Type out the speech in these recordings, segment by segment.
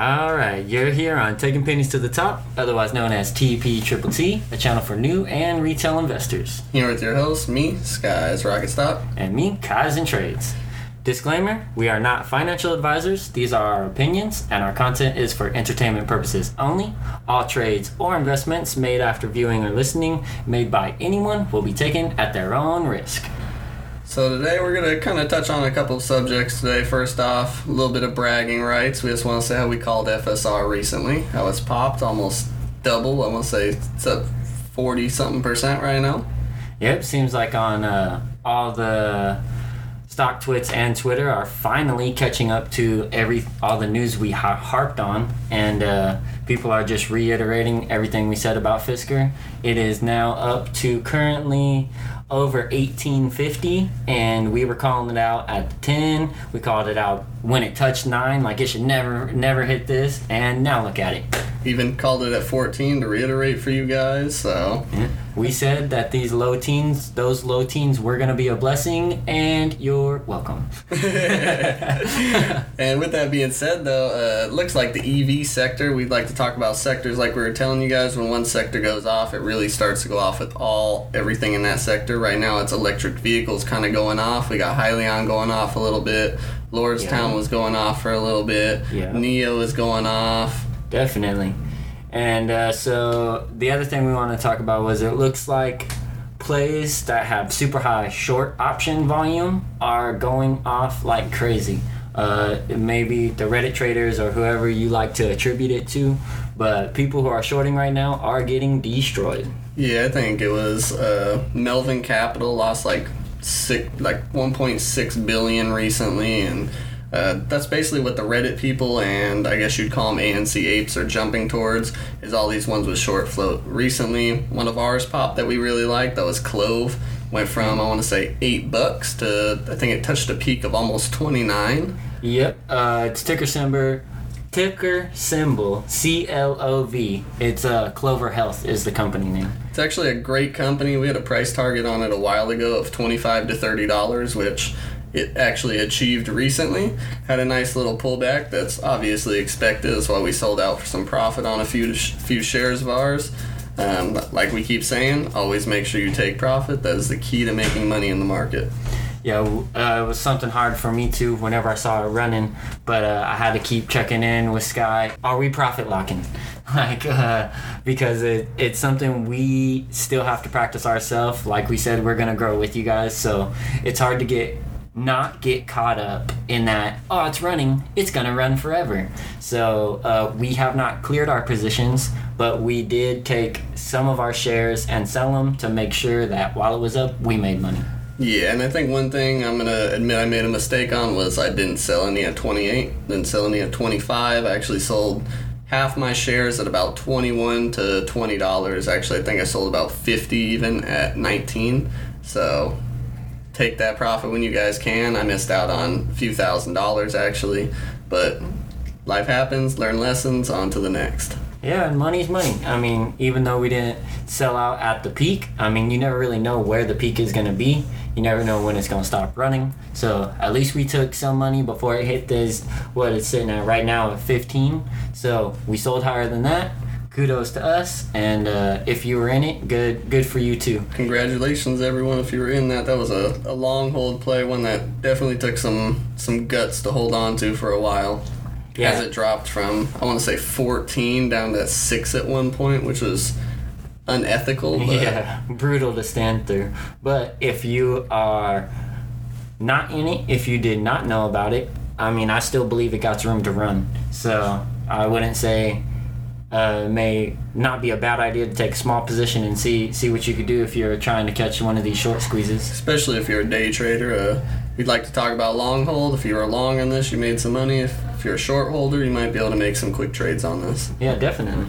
All right, you're here on Taking Pennies to the Top, otherwise known as TP Triple T, a channel for new and retail investors, Here with your host, me, Skies Rocket Stock. and me, Kaizen Trades. Disclaimer We are not financial advisors, these are our opinions, and our content is for entertainment purposes only. All trades or investments made after viewing or listening, made by anyone, will be taken at their own risk. So today we're gonna kind of touch on a couple of subjects today. First off, a little bit of bragging rights. We just want to say how we called FSR recently. How it's popped almost double. I want to say it's up forty something percent right now. Yep, seems like on uh, all the StockTwits and Twitter are finally catching up to every all the news we ha- harped on, and uh, people are just reiterating everything we said about Fisker. It is now up to currently over 1850, and we were calling it out at 10. We called it out when it touched nine, like it should never never hit this, and now look at it. Even called it at fourteen to reiterate for you guys. So We said that these low teens, those low teens, were gonna be a blessing, and you're welcome. And with that being said, though, uh, it looks like the EV sector. We'd like to talk about sectors like we were telling you guys. When one sector goes off, it really starts to go off with all everything in that sector. Right now, it's electric vehicles kind of going off. We got Hyliion going off a little bit. Lordstown Yeah. was going off for a little bit. Yeah. NIO is going off. Definitely. And uh, so the other thing we want to talk about was it looks like plays that have super high short option volume are going off like crazy. Uh, maybe the Reddit traders or whoever you like to attribute it to, but people who are shorting right now are getting destroyed. Yeah, I think it was uh, Melvin Capital lost like six, like 1.6 billion recently, and uh, that's basically what the Reddit people and I guess you'd call them AMC apes are jumping towards is all these ones with short float. Recently, one of ours popped that we really liked that was Clove. Went from I want to say eight bucks to I think it touched a peak of almost 29. Yep, uh, it's ticker symbol, ticker symbol C L O V. It's uh, Clover Health is the company name. It's actually a great company. We had a price target on it a while ago of twenty-five to thirty dollars, which it actually achieved recently. Had a nice little pullback. That's obviously expected. That's why we sold out for some profit on a few few shares of ours. Um, like we keep saying, always make sure you take profit. That is the key to making money in the market. Yeah, uh, it was something hard for me too whenever I saw it running, but uh, I had to keep checking in with Sky. Are we profit locking? Like, uh, because it, it's something we still have to practice ourselves. Like we said, we're gonna grow with you guys, so it's hard to get not get caught up in that. Oh, it's running. It's gonna run forever. So uh, we have not cleared our positions, but we did take some of our shares and sell them to make sure that while it was up, we made money. Yeah, and I think one thing I'm gonna admit I made a mistake on was I didn't sell any at 28, didn't sell any at 25. I actually sold half my shares at about 21 to 20 dollars. Actually, I think I sold about 50 even at 19. So take that profit when you guys can. I missed out on a few thousand dollars actually, but life happens. Learn lessons. On to the next. Yeah, and money's money. I mean, even though we didn't sell out at the peak, I mean, you never really know where the peak is going to be. You never know when it's going to stop running. So at least we took some money before it hit this, what it's sitting at right now at 15. So we sold higher than that. Kudos to us. And uh, if you were in it, good good for you too. Congratulations, everyone! If you were in that, that was a, a long hold play, one that definitely took some some guts to hold on to for a while. Yeah. As it dropped from I want to say 14 down to six at one point, which was unethical. But Yeah, brutal to stand through. But if you are not in it, if you did not know about it, I mean, I still believe it got room to run. So I wouldn't say uh, may not be a bad idea to take a small position and see see what you could do if you're trying to catch one of these short squeezes. especially if you're a day trader, uh, we'd like to talk about long hold. If you were long on this, you made some money. If, if you're a short holder, you might be able to make some quick trades on this. Yeah, definitely.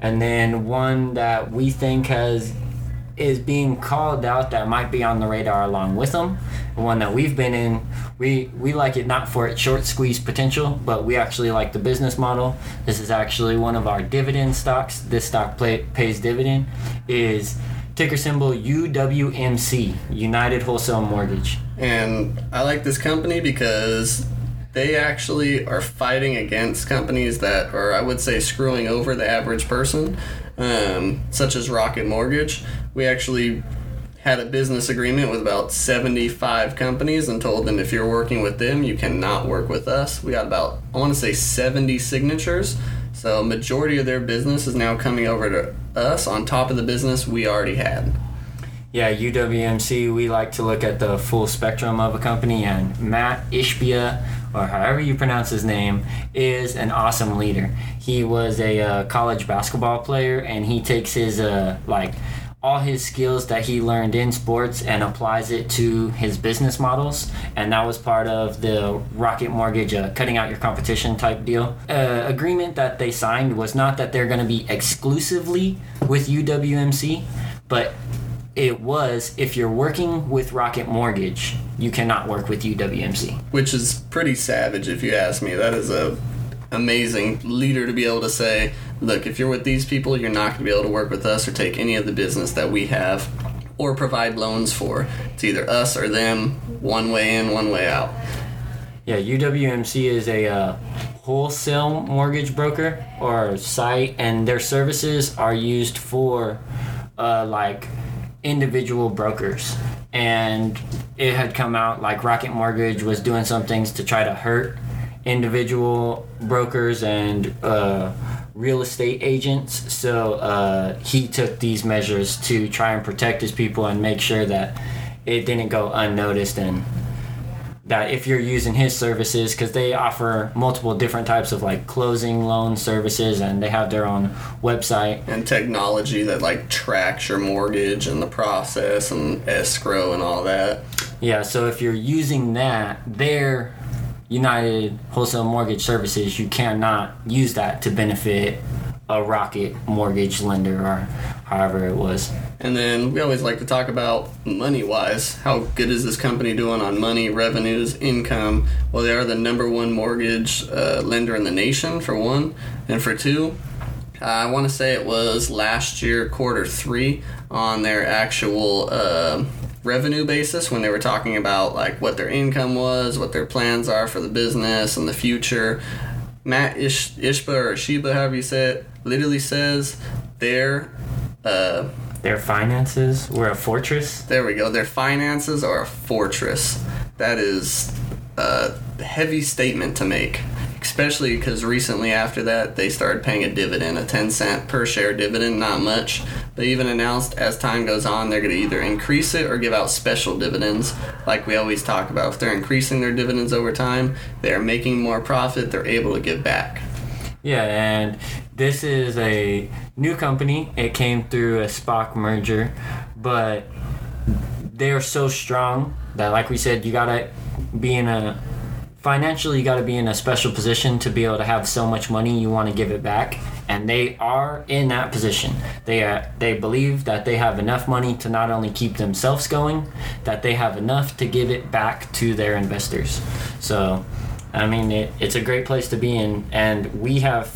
And then one that we think has is being called out that might be on the radar along with them. One that we've been in, we we like it not for its short squeeze potential, but we actually like the business model. This is actually one of our dividend stocks. This stock play, pays dividend. Is ticker symbol UWMC, United Wholesale Mortgage. And I like this company because they actually are fighting against companies that are, I would say, screwing over the average person, um, such as Rocket Mortgage. We actually had a business agreement with about 75 companies and told them if you're working with them, you cannot work with us. We got about, I want to say, 70 signatures. So, majority of their business is now coming over to us on top of the business we already had. Yeah, UWMC, we like to look at the full spectrum of a company, and Matt Ishbia, or however you pronounce his name, is an awesome leader. He was a uh, college basketball player, and he takes his, uh, like, all his skills that he learned in sports and applies it to his business models. And that was part of the Rocket Mortgage uh, cutting out your competition type deal. Uh, agreement that they signed was not that they're going to be exclusively with UWMC, but it was if you're working with Rocket Mortgage, you cannot work with UWMC. Which is pretty savage if you ask me. That is a amazing leader to be able to say, look, if you're with these people, you're not going to be able to work with us or take any of the business that we have or provide loans for. It's either us or them, one way in, one way out. Yeah, UWMC is a uh, wholesale mortgage broker or site, and their services are used for uh, like individual brokers. And it had come out like Rocket Mortgage was doing some things to try to hurt individual brokers and uh, real estate agents. So uh, he took these measures to try and protect his people and make sure that it didn't go unnoticed and that if you're using his services because they offer multiple different types of like closing loan services and they have their own website. And technology that like tracks your mortgage and the process and escrow and all that. Yeah so if you're using that their united wholesale mortgage services you cannot use that to benefit a rocket mortgage lender or however it was and then we always like to talk about money wise. How good is this company doing on money, revenues, income? Well, they are the number one mortgage uh, lender in the nation, for one. And for two, uh, I want to say it was last year, quarter three, on their actual uh, revenue basis when they were talking about like what their income was, what their plans are for the business and the future. Matt Ish- Ishba or Sheba, however you say it, literally says their uh, their finances were a fortress. There we go. Their finances are a fortress. That is a heavy statement to make, especially because recently after that they started paying a dividend, a 10 cent per share dividend, not much. They even announced as time goes on they're going to either increase it or give out special dividends, like we always talk about. If they're increasing their dividends over time, they are making more profit, they're able to give back. Yeah, and this is a new company. It came through a SPAC merger, but they are so strong that, like we said, you gotta be in a financially you got to be in a special position to be able to have so much money you want to give it back. And they are in that position. They are they believe that they have enough money to not only keep themselves going that they have enough to give it back to their investors. So i mean it, it's a great place to be in and we have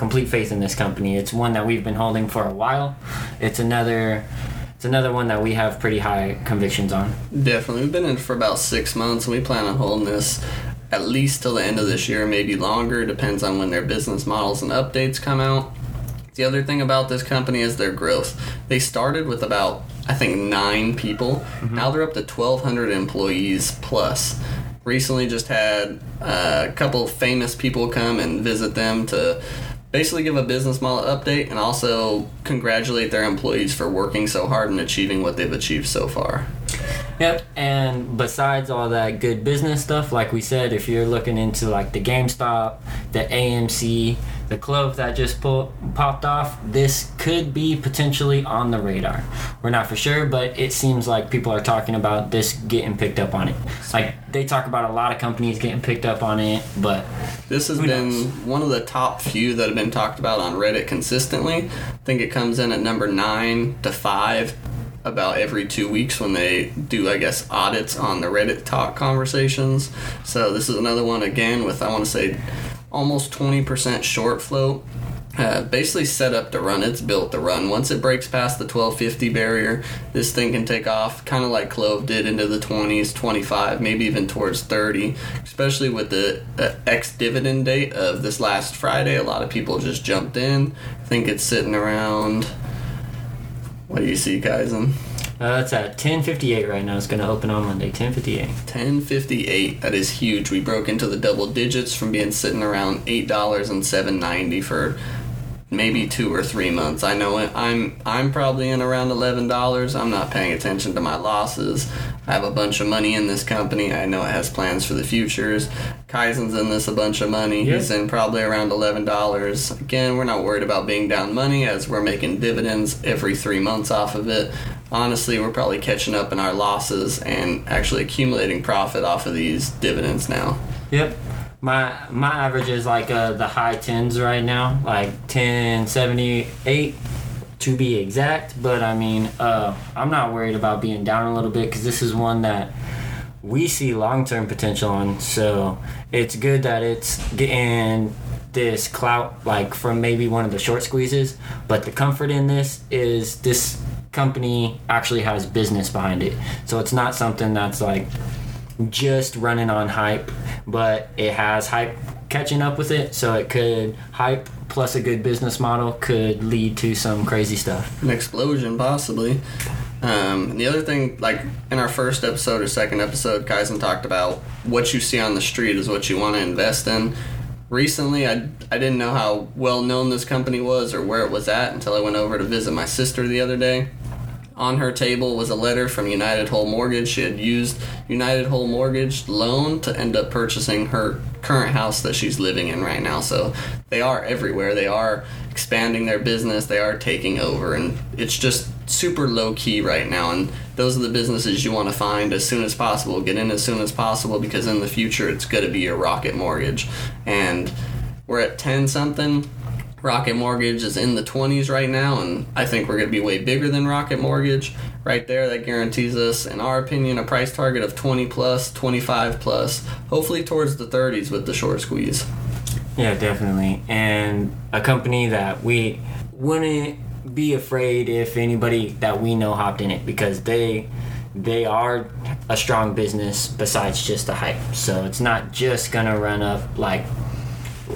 complete faith in this company. It's one that we've been holding for a while. It's another it's another one that we have pretty high convictions on. Definitely. We've been in for about six months and we plan on holding this at least till the end of this year, maybe longer, depends on when their business models and updates come out. The other thing about this company is their growth. They started with about, I think, nine people. Mm-hmm. Now they're up to 1,200 employees plus. Recently, just had a couple famous people come and visit them to basically give a business model update and also congratulate their employees for working so hard and achieving what they've achieved so far. Yep, and besides all that good business stuff, like we said, if you're looking into like the GameStop, the AMC, the Clove that just pull, popped off, this could be potentially on the radar. We're not for sure, but it seems like people are talking about this getting picked up on it. Like they talk about a lot of companies getting picked up on it, but this has been knows? one of the top few that have been talked about on Reddit consistently. I think it comes in at number nine to five about every two weeks when they do, I guess, audits on the Reddit talk conversations. So this is another one again with I want to say almost 20% short float. uh, basically set up to run. It's built to run. Once it breaks past the 1250 barrier, this thing can take off, kind of like Clove did into the 20s, 25, maybe even towards 30. Especially with the uh, ex dividend date of this last Friday, a lot of people just jumped in. I think it's sitting around. What do you see, Kaizen? Uh, it's at 10:58 right now. It's gonna open on Monday. 10:58. 1058. That is huge. We broke into the double digits from being sitting around eight dollars and seven ninety for maybe two or three months. I know it. I'm I'm probably in around eleven dollars. I'm not paying attention to my losses. I have a bunch of money in this company. I know it has plans for the futures. Kaizen's in this a bunch of money. Yep. He's in probably around eleven dollars. Again, we're not worried about being down money as we're making dividends every three months off of it. Honestly, we're probably catching up in our losses and actually accumulating profit off of these dividends now. Yep. My my average is like uh, the high tens right now, like 1078 to be exact. But I mean, uh, I'm not worried about being down a little bit because this is one that we see long term potential on. So it's good that it's getting this clout like from maybe one of the short squeezes. But the comfort in this is this company actually has business behind it. So it's not something that's like just running on hype, but it has hype catching up with it. So it could hype plus a good business model could lead to some crazy stuff. an explosion possibly. Um, the other thing, like in our first episode or second episode, Kaizen talked about what you see on the street is what you want to invest in. Recently, I, I didn't know how well known this company was or where it was at until I went over to visit my sister the other day. On her table was a letter from United Whole Mortgage. She had used United Whole Mortgage loan to end up purchasing her current house that she's living in right now. So they are everywhere. They are expanding their business. They are taking over, and it's just super low key right now. And those are the businesses you want to find as soon as possible. Get in as soon as possible because in the future it's going to be your rocket mortgage. And we're at ten something. Rocket Mortgage is in the 20s right now, and I think we're going to be way bigger than Rocket Mortgage. Right there, that guarantees us, in our opinion, a price target of 20 plus, 25 plus, hopefully towards the 30s with the short squeeze. Yeah, definitely. And a company that we wouldn't be afraid if anybody that we know hopped in it because they they are a strong business besides just the hype. So it's not just gonna run up like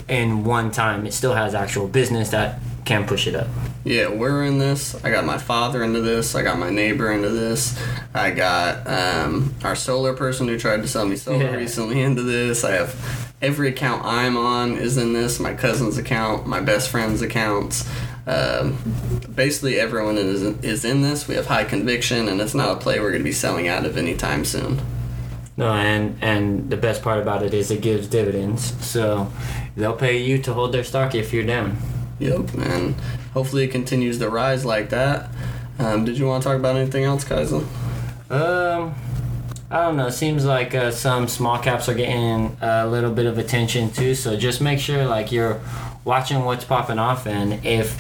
in one time. It still has actual business that can push it up. Yeah, we're in this. I got my father into this. I got my neighbor into this. I got um, our solar person who tried to sell me solar Yeah. recently into this. I have every account I'm on is in this. My cousin's account, my best friend's accounts. Um, basically, everyone is is in this. We have high conviction, and it's not a play we're going to be selling out of anytime soon. No, and and the best part about it is it gives dividends. So they'll pay you to hold their stock if you're down. Yep, and hopefully it continues to rise like that. Um, did you want to talk about anything else, Kaizen? Um, I don't know. It seems like uh, some small caps are getting a little bit of attention too. So just make sure like you're watching what's popping off, and if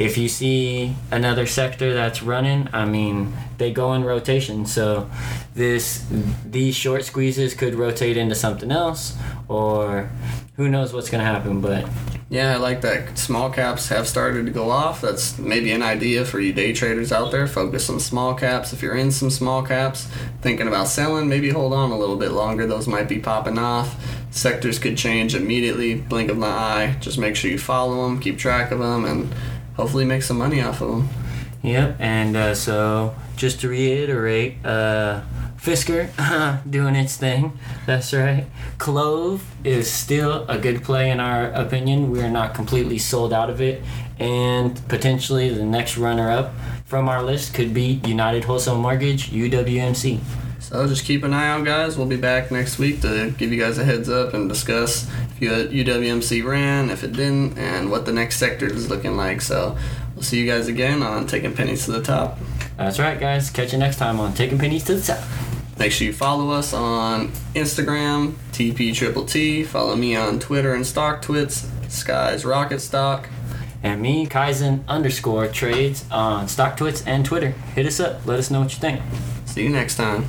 if you see another sector that's running, I mean they go in rotation. So this these short squeezes could rotate into something else, or who knows what's gonna happen. But Yeah, I like that. Small caps have started to go off. That's maybe an idea for you day traders out there. Focus on small caps. If you're in some small caps, thinking about selling, maybe hold on a little bit longer. Those might be popping off. Sectors could change immediately. Blink of an eye. Just make sure you follow them, keep track of them, and hopefully make some money off of them. Yep, and uh, so just to reiterate, uh, Fisker doing its thing. That's right. Clove is still a good play in our opinion. We are not completely sold out of it, and potentially the next runner-up from our list could be United Wholesale Mortgage (UWMC). So just keep an eye out, guys. We'll be back next week to give you guys a heads up and discuss UWMC ran, if it didn't, and what the next sector is looking like. So we'll see you guys again on Taking Pennies to the Top. That's right, guys. Catch you next time on Taking Pennies to the Top. Make sure you follow us on Instagram, TP Triple T. Follow me on Twitter and Stock Twits, Skies Rocket Stock. And me, Kaizen underscore trades on StockTwits and Twitter. Hit us up. Let us know what you think. See you next time.